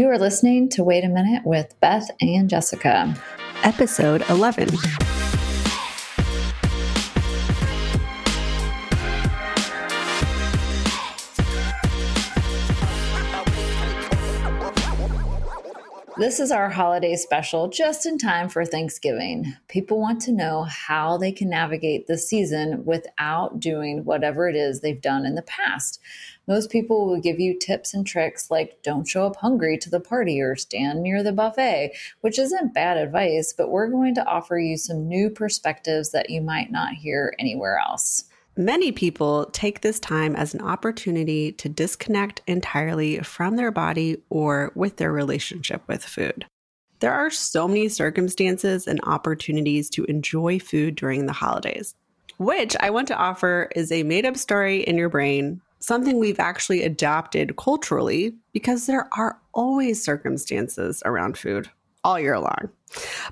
You are listening to Wait a Minute with Beth and Jessica, episode 11. This is our holiday special just in time for Thanksgiving. People want to know how they can navigate the season without doing whatever it is they've done in the past. Most people will give you tips and tricks like don't show up hungry to the party or stand near the buffet, which isn't bad advice, but we're going to offer you some new perspectives that you might not hear anywhere else. Many people take this time as an opportunity to disconnect entirely from their body or with their relationship with food. There are so many circumstances and opportunities to enjoy food during the holidays, which I want to offer is a made up story in your brain, something we've actually adopted culturally because there are always circumstances around food all year long.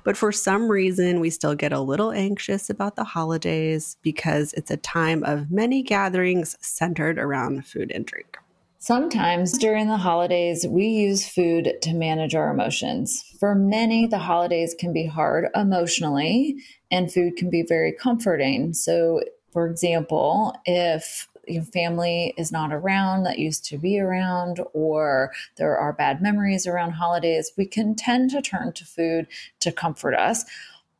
But for some reason, we still get a little anxious about the holidays because it's a time of many gatherings centered around food and drink. Sometimes during the holidays, we use food to manage our emotions. For many, the holidays can be hard emotionally, and food can be very comforting. So, for example, if your family is not around that used to be around, or there are bad memories around holidays, we can tend to turn to food to comfort us.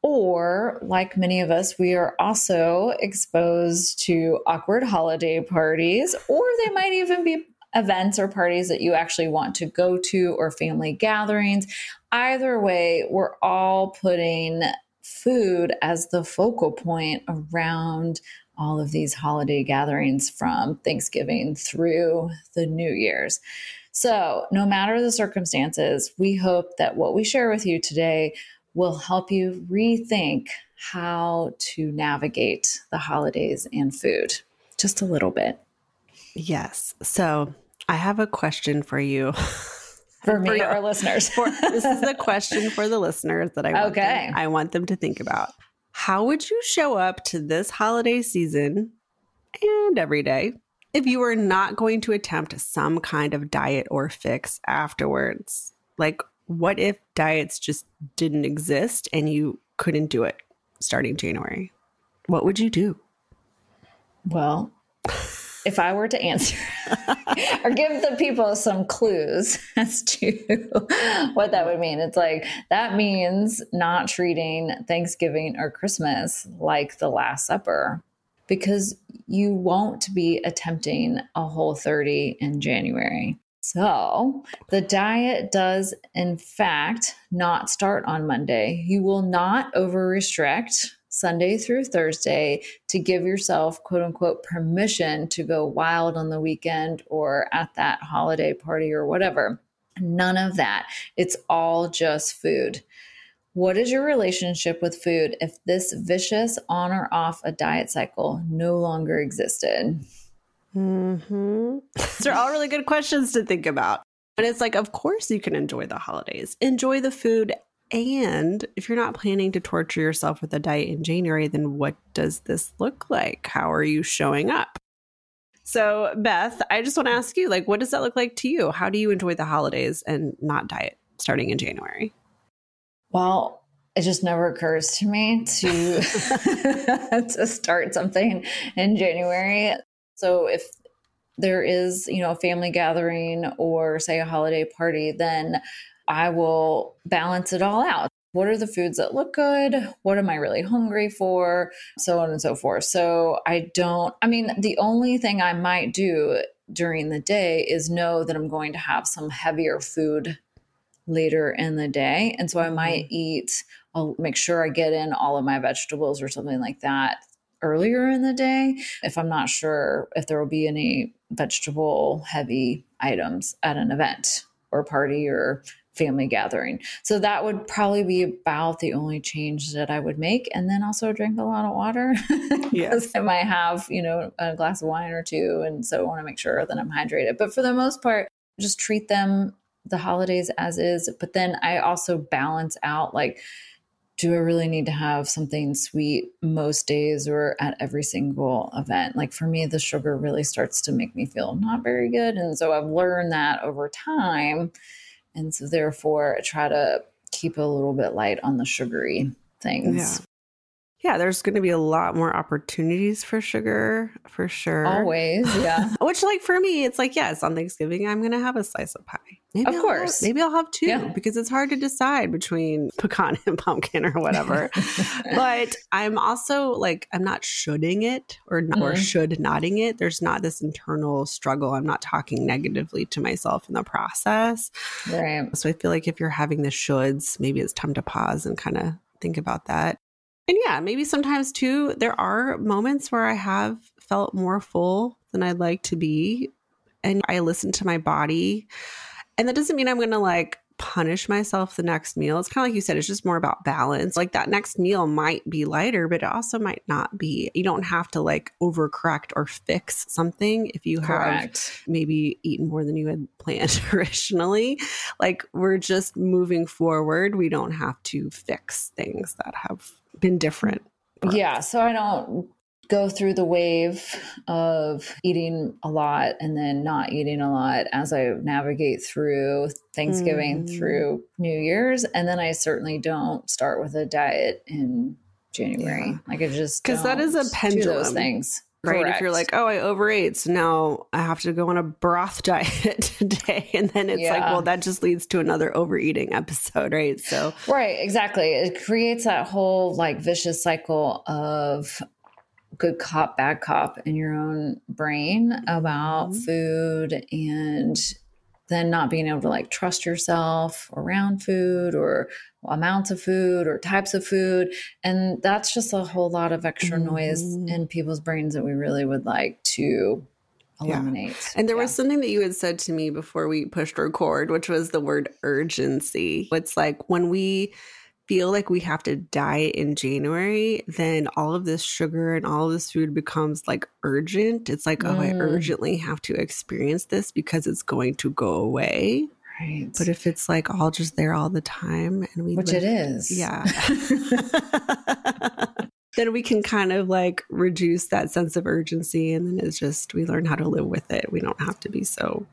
Or, like many of us, we are also exposed to awkward holiday parties, or they might even be events or parties that you actually want to go to, or family gatherings. Either way, we're all putting food as the focal point around all of these holiday gatherings from Thanksgiving through the New Year's. So, no matter the circumstances, we hope that what we share with you today will help you rethink how to navigate the holidays and food just a little bit. Yes. So, I have a question for you. For me, for our listeners. for, this is the question for the listeners that I want okay. Them, I want them to think about. How would you show up to this holiday season and every day if you were not going to attempt some kind of diet or fix afterwards? Like, what if diets just didn't exist and you couldn't do it starting January? What would you do? Well, if I were to answer or give the people some clues as to what that would mean, it's like that means not treating Thanksgiving or Christmas like the Last Supper because you won't be attempting a whole 30 in January. So, the diet does, in fact, not start on Monday. You will not over restrict Sunday through Thursday to give yourself, quote unquote, permission to go wild on the weekend or at that holiday party or whatever. None of that. It's all just food. What is your relationship with food if this vicious on or off a diet cycle no longer existed? Mm-hmm. These are all really good questions to think about. But it's like, of course, you can enjoy the holidays, enjoy the food and if you're not planning to torture yourself with a diet in January, then what does this look like? How are you showing up? So, Beth, I just want to ask you, like, what does that look like to you? How do you enjoy the holidays and not diet starting in January? Well, it just never occurs to me to to start something in January. So if there is, you know, a family gathering or say a holiday party, then I will balance it all out. What are the foods that look good? What am I really hungry for? So on and so forth. So I don't, I mean, the only thing I might do during the day is know that I'm going to have some heavier food later in the day. And so I might mm-hmm. eat, I'll make sure I get in all of my vegetables or something like that earlier in the day if I'm not sure if there will be any vegetable heavy items at an event or party or family gathering. So that would probably be about the only change that I would make. And then also drink a lot of water yes. I might have, you know, a glass of wine or two. And so I want to make sure that I'm hydrated. But for the most part, just treat them the holidays as is. But then I also balance out like, do I really need to have something sweet most days or at every single event? Like for me, the sugar really starts to make me feel not very good. And so I've learned that over time And so, therefore, I try to keep a little bit light on the sugary things. Yeah there's going to be a lot more opportunities for sugar for sure. Always, yeah. Which, like for me, it's like yes, on Thanksgiving I'm going to have a slice of pie. Maybe of I'll course, have, maybe I'll have two yeah. because it's hard to decide between pecan and pumpkin or whatever. but I'm also like I'm not shoulding it or mm-hmm. or should nodding it. There's not this internal struggle. I'm not talking negatively to myself in the process. Right. So I feel like if you're having the shoulds, maybe it's time to pause and kind of think about that. And yeah, maybe sometimes too, there are moments where I have felt more full than I'd like to be. And I listen to my body. And that doesn't mean I'm going to like punish myself the next meal. It's kind of like you said, it's just more about balance. Like that next meal might be lighter, but it also might not be. You don't have to like overcorrect or fix something if you Correct. have maybe eaten more than you had planned originally. Like we're just moving forward. We don't have to fix things that have been different? Yeah. So I don't go through the wave of eating a lot and then not eating a lot as I navigate through Thanksgiving mm. through New Year's. And then I certainly don't start with a diet in January. Yeah. Like I just because that is a pendulum. those things right? Correct. If you're like, oh, I overate, so now I have to go on a broth diet today, and then it's yeah. like, well, that just leads to another overeating episode, right? So, right, exactly. It creates that whole like vicious cycle of good cop, bad cop in your own brain about mm-hmm. food and then not being able to like trust yourself around food or amounts of food or types of food. And that's just a whole lot of extra mm-hmm. noise in people's brains that we really would like to eliminate. Yeah. And there yeah. was something that you had said to me before we pushed record, which was the word urgency. It's like when we feel like we have to diet in January, then all of this sugar and all of this food becomes like urgent. It's like, mm. oh, I mm. urgently have to experience this because it's going to go away. Right. But if it's like all just there all the time and we Which live, it is. Yeah. then we can kind of like reduce that sense of urgency and then it's just we learn how to live with it. We don't have to be so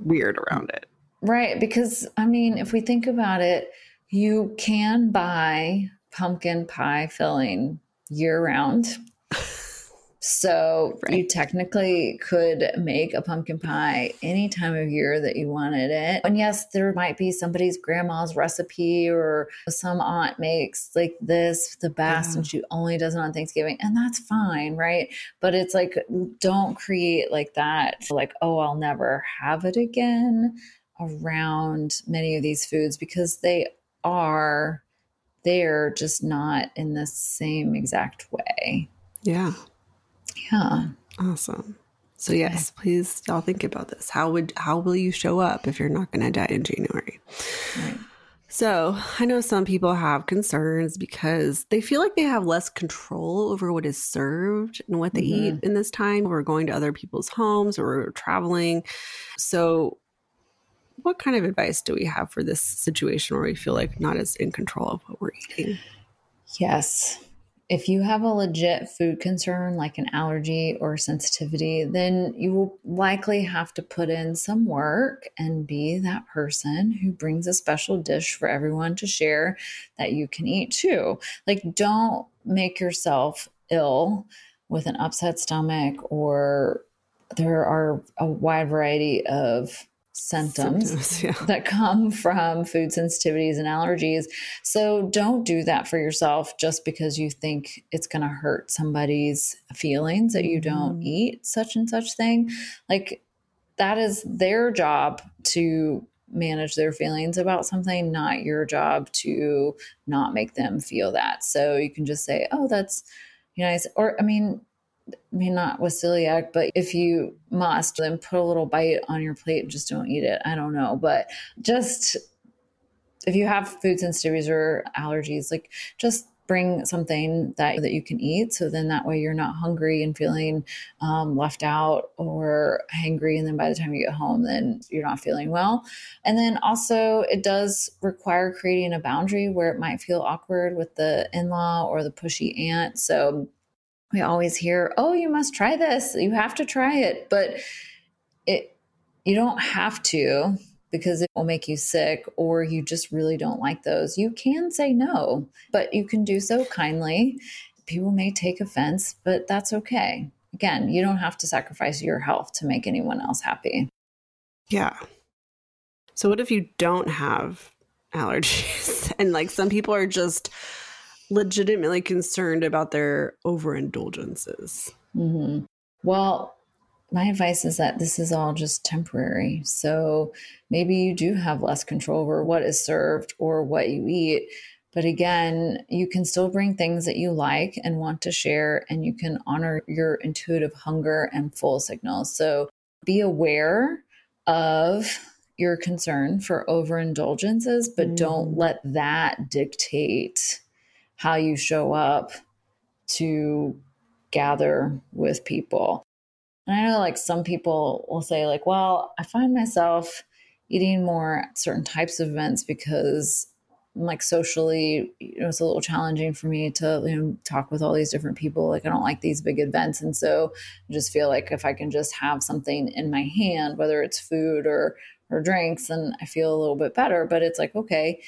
weird around it. Right, because I mean, if we think about it, you can buy pumpkin pie filling year round. So right. you technically could make a pumpkin pie any time of year that you wanted it. And yes, there might be somebody's grandma's recipe or some aunt makes like this the best yeah. and she only does it on Thanksgiving. And that's fine, right? But it's like don't create like that like, oh, I'll never have it again around many of these foods because they are there just not in the same exact way. Yeah. Yeah. Awesome. So yes, please y'all think about this. How would how will you show up if you're not going to die in January? Right. So, I know some people have concerns because they feel like they have less control over what is served and what they mm-hmm. eat in this time. We're going to other people's homes or traveling. So, what kind of advice do we have for this situation where we feel like not as in control of what we're eating? Yes if you have a legit food concern like an allergy or sensitivity, then you will likely have to put in some work and be that person who brings a special dish for everyone to share that you can eat too. Like, don't make yourself ill with an upset stomach, or there are a wide variety of symptoms, symptoms yeah. that come from food sensitivities and allergies. So don't do that for yourself just because you think it's going to hurt somebody's feelings that you don't mm. eat such and such thing. Like that is their job to manage their feelings about something, not your job to not make them feel that. So you can just say, "Oh, that's you know, or I mean, I mean, not with celiac, but if you must, then put a little bite on your plate and just don't eat it. I don't know. But just if you have food sensitivities or allergies, like just bring something that that you can eat so then that way you're not hungry and feeling um, left out or hangry and then by the time you get home then you're not feeling well and then also it does require creating a boundary where it might feel awkward with the in-law or the pushy aunt so we always hear, "Oh, you must try this. You have to try it." But it you don't have to because it will make you sick or you just really don't like those, you can say no, but you can do so kindly. People may take offense, but that's okay. Again, you don't have to sacrifice your health to make anyone else happy. Yeah. So, what if you don't have allergies? and like some people are just legitimately concerned about their overindulgences. Mm-hmm. Well, my advice is that this is all just temporary. So maybe you do have less control over what is served or what you eat. But again, you can still bring things that you like and want to share, and you can honor your intuitive hunger and full signals. So be aware of your concern for overindulgences, but mm. don't let that dictate how you show up to gather with people. And I know like some people will say like, well, I find myself eating more at certain types of events because like socially, you know, it's a little challenging for me to you know talk with all these different people. Like I don't like these big events, and so I just feel like if I can just have something in my hand, whether it's food or or drinks, then I feel a little bit better. But it's like okay,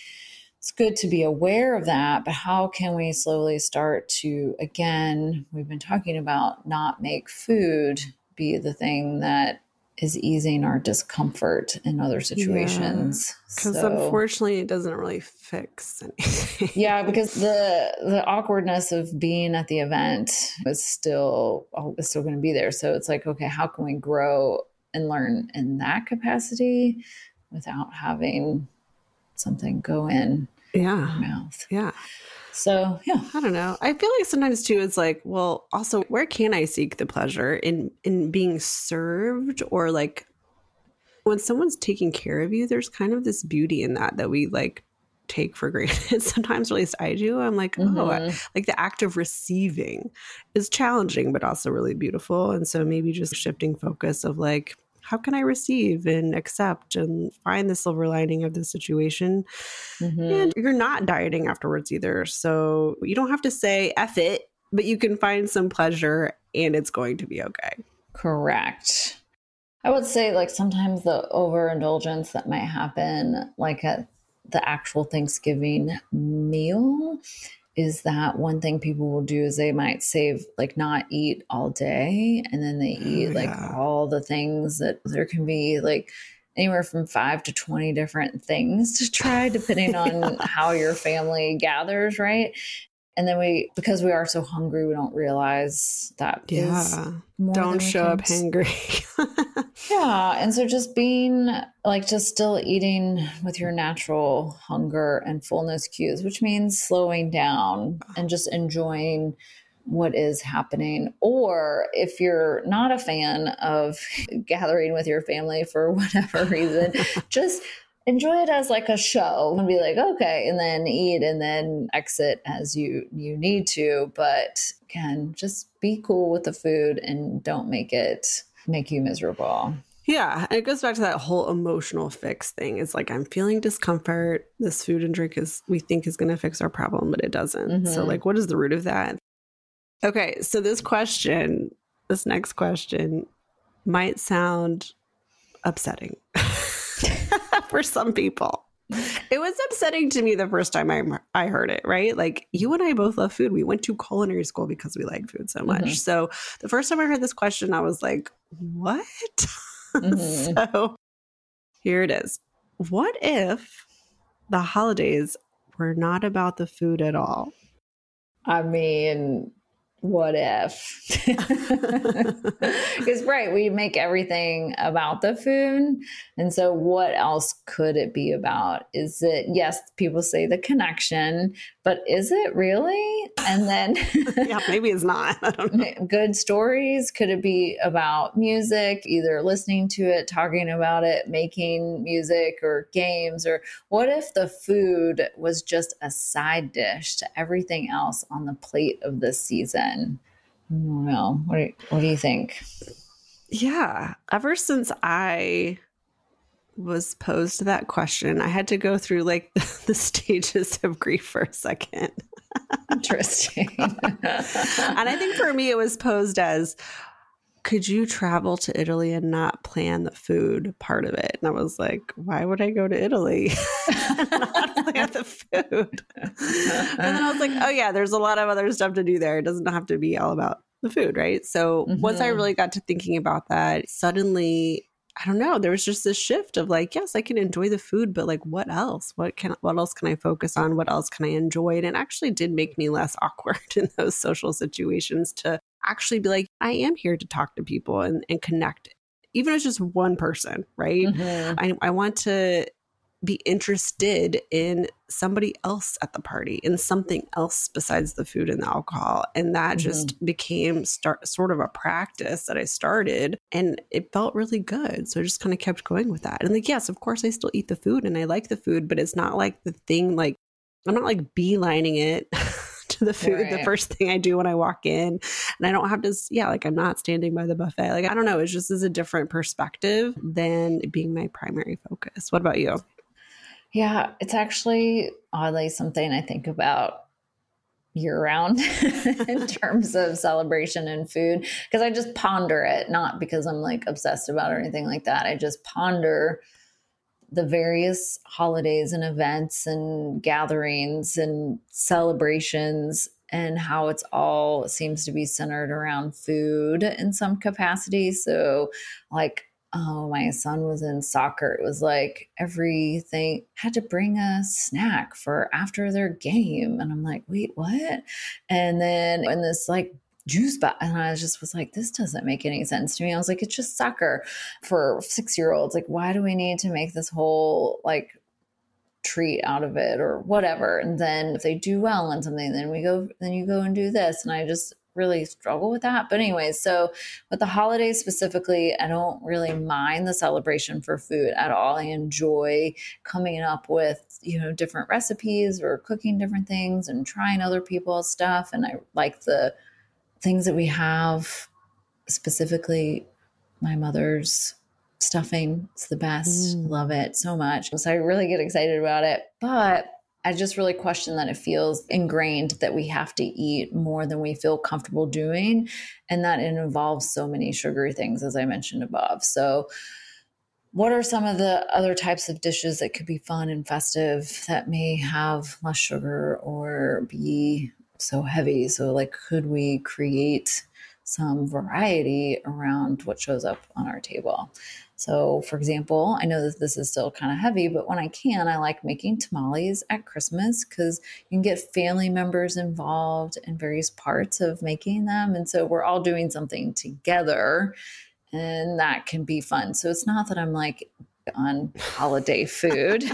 it's good to be aware of that. But how can we slowly start to again? We've been talking about not make food be the thing that is easing our discomfort in other situations. Because yeah, so, unfortunately, it doesn't really fix anything. yeah, because the the awkwardness of being at the event is still oh, is still going to be there. So it's like, okay, how can we grow and learn in that capacity without having something go in yeah mouth? Yeah. So, yeah. I don't know. I feel like sometimes too it's like, well, also where can I seek the pleasure in in being served or like when someone's taking care of you, there's kind of this beauty in that that we like take for granted. Sometimes, at least I do. I'm like, mm-hmm. oh, I, like the act of receiving is challenging, but also really beautiful. And so maybe just shifting focus of like, how can I receive and accept and find the silver lining of the situation? Mm-hmm. And you're not dieting afterwards either. So you don't have to say F it, but you can find some pleasure and it's going to be okay. Correct. I would say, like, sometimes the overindulgence that might happen, like at the actual Thanksgiving meal, is that one thing people will do is they might save like not eat all day and then they eat like all the things that there can be like anywhere from 5 to 20 different things to try depending on yeah. how your family gathers right and then we because we are so hungry we don't realize that yeah. don't show up hungry yeah. And so just being like just still eating with your natural hunger and fullness cues which means slowing down and just enjoying what is happening. Or if you're not a fan of gathering with your family for whatever reason just enjoy it as like a show and be like okay and then eat and then exit as you you need to but can just be cool with the food and don't make it make you miserable. Yeah and it goes back to that whole emotional fix thing. It's like i'm feeling discomfort. This food and drink is we think is going to fix our problem but it doesn't. Mm-hmm. so like what is the root of that? Okay so this question this next question might sound upsetting for some people. It was upsetting to me the first time I, I heard it, right? Like, you and I both love food. We went to culinary school because we like food so much. Mm-hmm. So, the first time I heard this question, I was like, what? Mm-hmm. so, here it is. What if the holidays were not about the food at all? I mean, what if? Because, right, we make everything about the food. And so, what else could it be about? Is it, yes, people say the connection, but is it really? And then, yeah, maybe it's not. good stories. Could it be about music, either listening to it, talking about it, making music or games? Or what if the food was just a side dish to everything else on the plate of the season? Well, what do you, what do you think? Yeah, ever since I was posed that question, I had to go through like the, the stages of grief for a second. Interesting. and I think for me, it was posed as could you travel to Italy and not plan the food part of it? And I was like, why would I go to Italy not plan the food? and then I was like, oh yeah, there's a lot of other stuff to do there. It doesn't have to be all about the food, right? So mm-hmm. once I mm-hmm. really got to thinking about that, suddenly I don't know, there was just this shift of like, yes, I can enjoy the food, but like what else? What can what else can I focus on? What else can I enjoy? And it actually did make me less awkward in those social situations to actually be like, I am here to talk to people and, and connect. Even if it's just one person, right? Mm-hmm. I, I want to be interested in somebody else at the party in something else besides the food and the alcohol and that mm-hmm. just became start sort of a practice that i started and it felt really good so i just kind of kept going with that and like yes of course i still eat the food and i like the food but it's not like the thing like i'm not like beelining it to the food right. the first thing I do when I walk in. And I don't have to, yeah, like I'm not standing by the buffet. Like, I don't know. It's just is a different perspective than being my primary focus. What about you? Yeah, it's actually oddly something I think about year round in terms of celebration and food because I just ponder it, not because I'm like obsessed about or anything like that. I just ponder the various holidays and events and gatherings and celebrations and how it's all seems to be centered around food in some capacity. So, like, oh, my son was in soccer. It was like everything had to bring a snack for after their game. And I'm like, wait, what? And then in this like juice box. And I just was like, this doesn't make any sense to me. I was like, it's just soccer for six year olds. Like, why do we need to make this whole like treat out of it or whatever? And then if they do well in something, then we go, then you go and do this. And I just really struggle with that. But anyways, so with the holidays specifically, I don't really mind the celebration for food at all. I enjoy coming up with, you know, different recipes or cooking different things and trying other people's stuff. And I like the things that we have, specifically my mother's stuffing. It's the best. Mm. Love it so much. So I really get excited about it. But I just really question that it feels ingrained that we have to eat more than we feel comfortable doing, and that it involves so many sugary things, as I mentioned above. So, what are some of the other types of dishes that could be fun and festive that may have less sugar or be so heavy. So, like, could we create some variety around what shows up on our table? So, for example, I know that this is still kind of heavy, but when I can, I like making tamales at Christmas because you can get family members involved in various parts of making them. And so we're all doing something together, and that can be fun. So, it's not that I'm like on holiday food.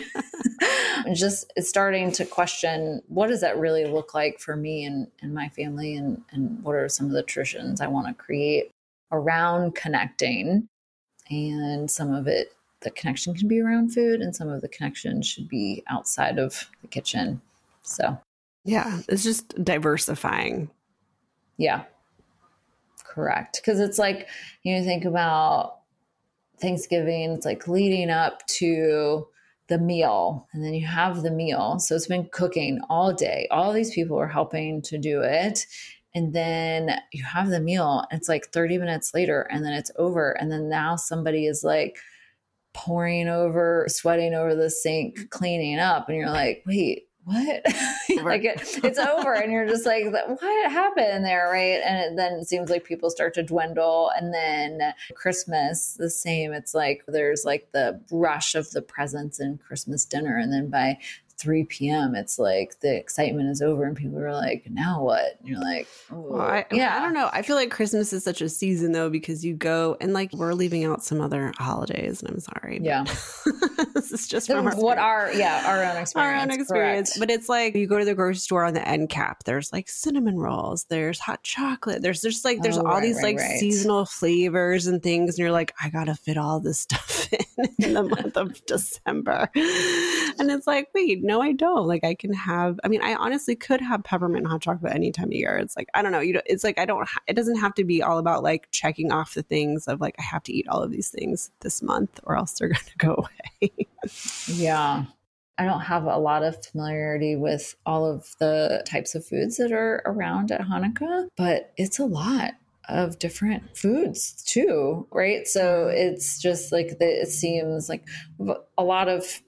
I'm just starting to question what does that really look like for me and, and my family and, and what are some of the traditions I want to create around connecting. And some of it, the connection can be around food and some of the connection should be outside of the kitchen. So yeah, it's just diversifying. Yeah. Correct. Because it's like, you think about Thanksgiving, it's like leading up to the meal and then you have the meal. So it's been cooking all day. All these people are helping to do it. And then you have the meal, it's like 30 minutes later, and then it's over. And then now somebody is like pouring over, sweating over the sink, cleaning up. And you're like, wait, what? like it, it's over, and you're just like, what happened there, right? And it, then it seems like people start to dwindle, and then Christmas the same. It's like there's like the rush of the presents and Christmas dinner, and then by 3 p.m. It's like the excitement is over, and people are like, "Now what?" And you're like, well, I, "Yeah, I don't know." I feel like Christmas is such a season though because you go and like we're leaving out some other holidays, and I'm sorry. Yeah, this is just from our what our yeah our own experience. Our own experience, Correct. but it's like you go to the grocery store on the end cap. There's like cinnamon rolls. There's hot chocolate. There's just like there's oh, all right, these right, like right. seasonal flavors and things, and you're like, I gotta fit all this stuff in in the month of December, and it's like, wait, no, I don't. Like I can have. I mean, I honestly could have peppermint hot chocolate any time of year. It's like I don't know. You know, it's like I don't. it doesn't have to be all about like checking off the things of like I have to eat all of these things this month or else they're going to go away. Yeah. I don't have a lot of familiarity with all of the types of foods that are around at Hanukkah, but it's a lot. of different foods too, right? So it's just like the, it seems like a lot of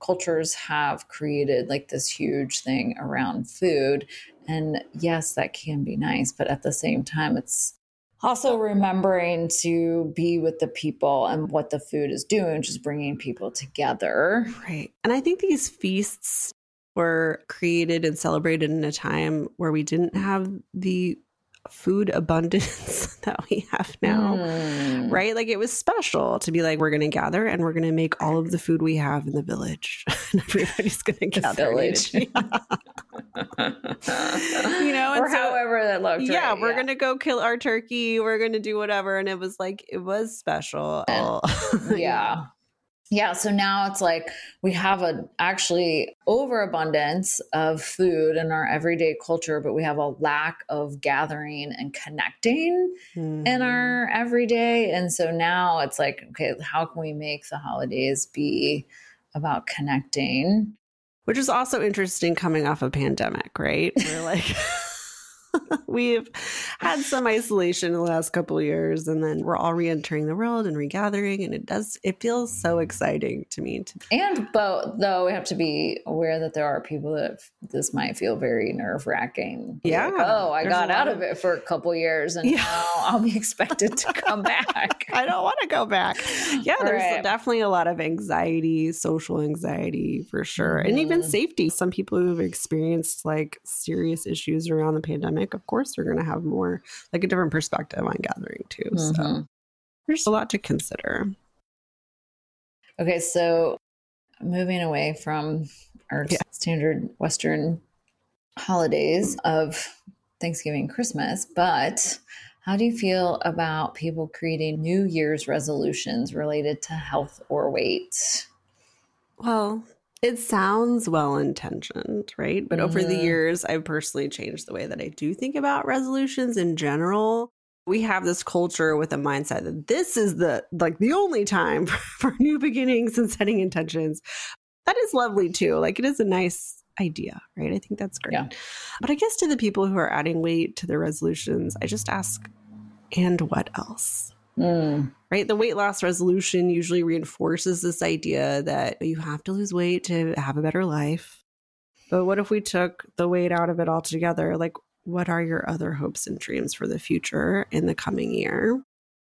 cultures have created like this huge thing around food. And yes, that can be nice, but at the same time, it's also remembering to be with the people and what the food is doing, just bringing people together. Right. And I think these feasts were created and celebrated in a time where we didn't have the food abundance that we have now, mm. right? Like it was special to be like, we're going to gather and we're going to make all of the food we have in the village, and everybody's going to gather. Village. you know, or so, however that looked. Yeah, right? we're yeah. going to go kill our turkey. We're going to do whatever, and it was like it was special. yeah. Yeah, so now it's like we have a actually overabundance of food in our everyday culture, but we have a lack of gathering and connecting mm-hmm. in our everyday. And so now it's like, okay, how can we make the holidays be about connecting? Which is also interesting coming off a pandemic, right? We're like We've had some isolation in the last couple of years, and then we're all re-entering the world and regathering, and it does it feels so exciting to me. To- and but though we have to be aware that there are people that this might feel very nerve wracking. Yeah. Like, oh, I got out of, it for a couple years, and yeah. now I'll be expected to come back. I don't want to go back. Yeah, there's right. definitely a lot of anxiety, social anxiety for sure, and even mm-hmm. safety. Some people who've experienced like serious issues around the pandemic pandemic, of course, they're going to have more like a different perspective on gathering too. Mm-hmm. So there's a lot to consider. Okay, so moving away from our yeah. standard Western holidays of Thanksgiving, Christmas, but how do you feel about people creating New Year's resolutions related to health or weight? Well, it sounds well intentioned, right? But mm-hmm. over the mm-hmm. years, I've personally changed the way that I do think about resolutions in general. We have this culture with a mindset that this is the like the only time for, new beginnings and setting intentions. That is lovely too. Like it is a nice idea, right? I think that's great. Yeah. But I guess to the people who are adding weight to their resolutions, I just ask, and what else? Mm. Right? The weight loss resolution usually reinforces this idea that you have to lose weight to have a better life. But what if we took the weight out of it altogether? Like, what are your other hopes and dreams for the future in the coming year?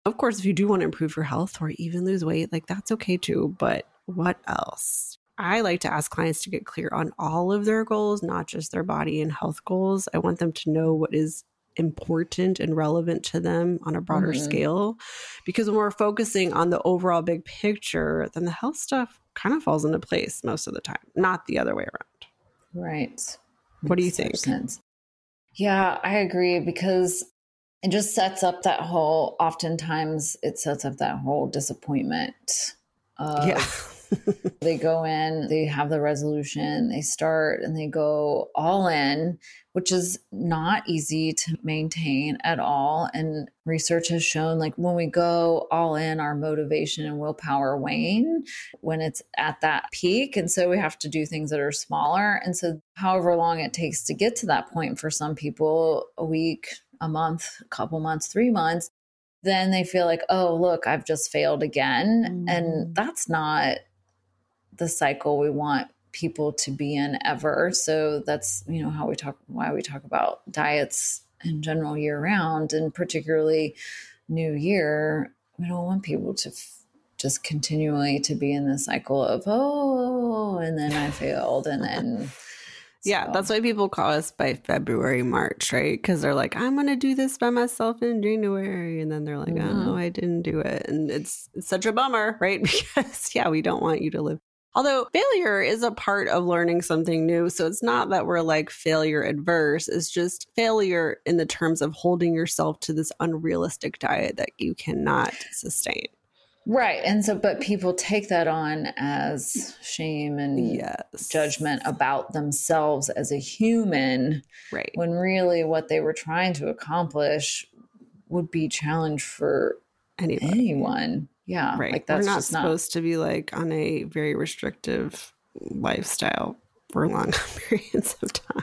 Of course, if you do want to improve your health or even lose weight, like that's okay too. But what else? I like to ask clients to get clear on all of their goals, not just their body and health goals. I want them to know what is important and relevant to them on a broader mm-hmm. scale. Because when we're focusing on the overall big picture, then the health stuff kind of falls into place most of the time, not the other way around. Right. What do you think? Sense. Yeah, I agree because it just sets up that whole, oftentimes, it sets up that whole disappointment. Of, yeah they go in, they have the resolution, they start and they go all in, which is not easy to maintain at all. And research has shown like when we go all in, our motivation and willpower wane when it's at that peak. And so we have to do things that are smaller. And so, however long it takes to get to that point for some people, a week, a month, a couple months, three months, then they feel like, oh, look, I've just failed again. Mm. And that's not the cycle we want people to be in ever. So that's, you know, how we talk, why we talk about diets in general year round and particularly new year. We don't want people to f- just continually to be in the cycle of, oh, and then I failed. And then, yeah, so. that's why people call us by February, March, right? Because they're like, I'm going to do this by myself in January. And then they're like, mm-hmm. oh, no, I didn't do it. And it's, it's such a bummer, right? Because, yeah, we don't want you to live Although failure is a part of learning something new. So it's not that we're like failure adverse, it's just failure in the terms of holding yourself to this unrealistic diet that you cannot sustain. Right. And so, but people take that on as shame and yes. judgment about themselves as a human. Right. When really what they were trying to accomplish would be challenge for Anybody. anyone. Yeah. Right. Like that's We're not supposed not... to be like on a very restrictive lifestyle for long periods of time.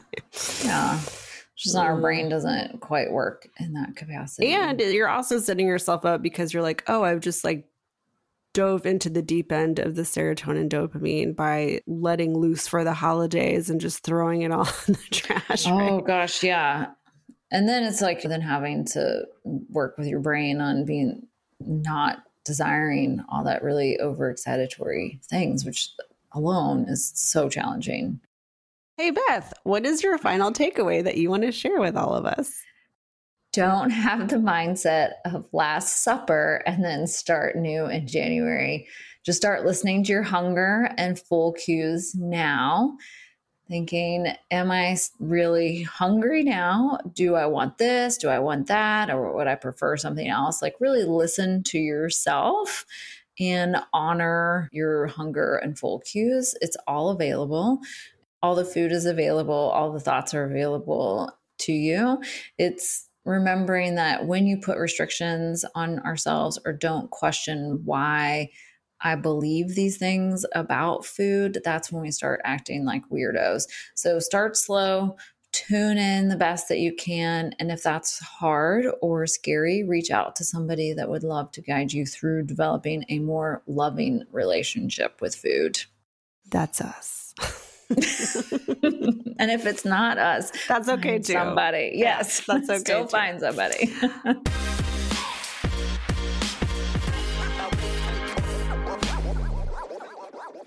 Yeah. Just not our brain doesn't quite work in that capacity. And you're also setting yourself up because you're like, oh, I've just like dove into the deep end of the serotonin dopamine by letting loose for the holidays and just throwing it all in the trash. Oh right? gosh, yeah. And then it's like then having to work with your brain on being not desiring all that really overexcitatory things, which alone is so challenging. Hey, Beth, what is your final takeaway that you want to share with all of us? Don't have the mindset of last supper and then start new in January. Just start listening to your hunger and full cues now. Thinking, am I really hungry now? Do I want this? Do I want that? Or would I prefer something else? Like, really listen to yourself and honor your hunger and full cues. It's all available. All the food is available, all the thoughts are available to you. It's remembering that when you put restrictions on ourselves or don't question why I believe these things about food, that's when we start acting like weirdos. So start slow, tune in the best that you can. And if that's hard or scary, reach out to somebody that would love to guide you through developing a more loving relationship with food. That's us. and if it's not us, That's okay too. Somebody, yes, that's okay Still too. find somebody.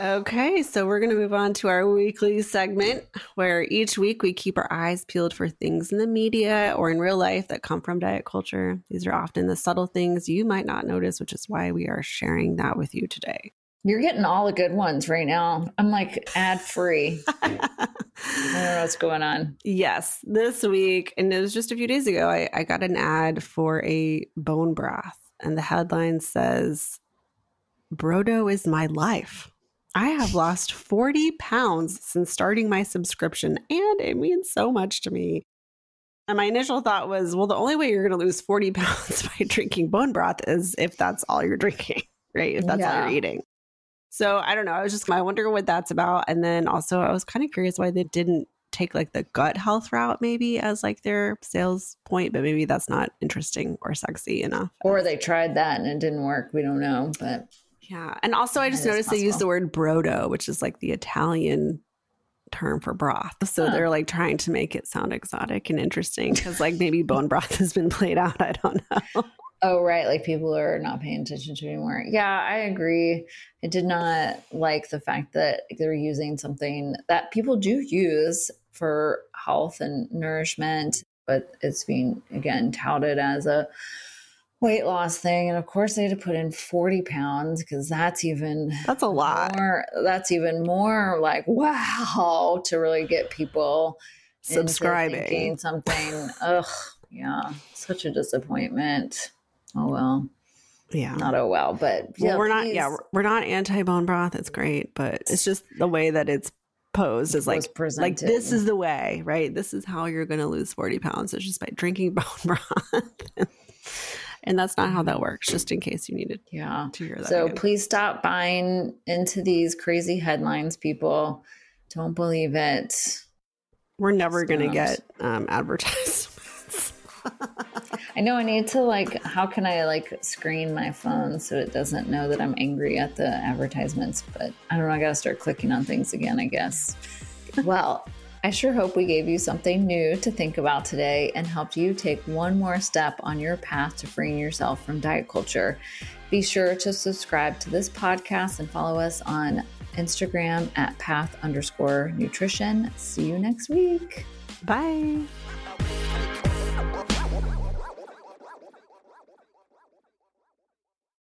Okay, so we're going to move on to our weekly segment where each week we keep our eyes peeled for things in the media or in real life that come from diet culture. These are often the subtle things you might not notice, which is why we are sharing that with you today. You're getting all the good ones right now. I'm like ad free. I don't know what's going on. yes, this week, and it was just a few days ago, I, I got an ad for a bone broth, and the headline says, Brodo is my life. I have lost 40 pounds since starting my subscription, and it means so much to me. And my initial thought was, well, the only way you're going to lose 40 pounds by drinking bone broth is if that's all you're drinking, right? If that's all you're eating. So I don't know. I was just, I wonder what that's about. And then also, I was kind of curious why they didn't take like the gut health route maybe as like their sales point, but maybe that's not interesting or sexy enough. Or they tried that and it didn't work. We don't know. But Yeah. And also, I just noticed they use the word brodo, which is like the Italian term for broth. So Huh. they're like trying to make it sound exotic and interesting because like maybe bone broth has been played out. I don't know. oh, right. Like people are not paying attention to it anymore. Yeah, I agree. I did not like the fact that they're using something that people do use for health and nourishment, but it's being, again, touted as a weight loss thing. And of course, they had to put in 40 pounds because that's even That's a lot. more that's even more like wow to really get people Subscribing. something ugh yeah such a disappointment oh well Yeah. not oh well but Well, yeah, we're not, yeah, we're, not anti bone broth. It's great, but it's just the way that it's posed is like, Was like this is the way, right? This is how you're going to lose 40 pounds. It's just by drinking bone broth. And that's not how that works, just in case you needed yeah to hear that. so again. please stop buying into these crazy headlines people don't believe it we're never going to get um, advertisements. I know I need to like how can I like screen my phone so it doesn't know that I'm angry at the advertisements, but I don't know, I got to start clicking on things again, I guess. well, I sure hope we gave you something new to think about today and helped you take one more step on your path to freeing yourself from diet culture. Be sure to subscribe to this podcast and follow us on Instagram at path underscore nutrition. See you next week. Bye.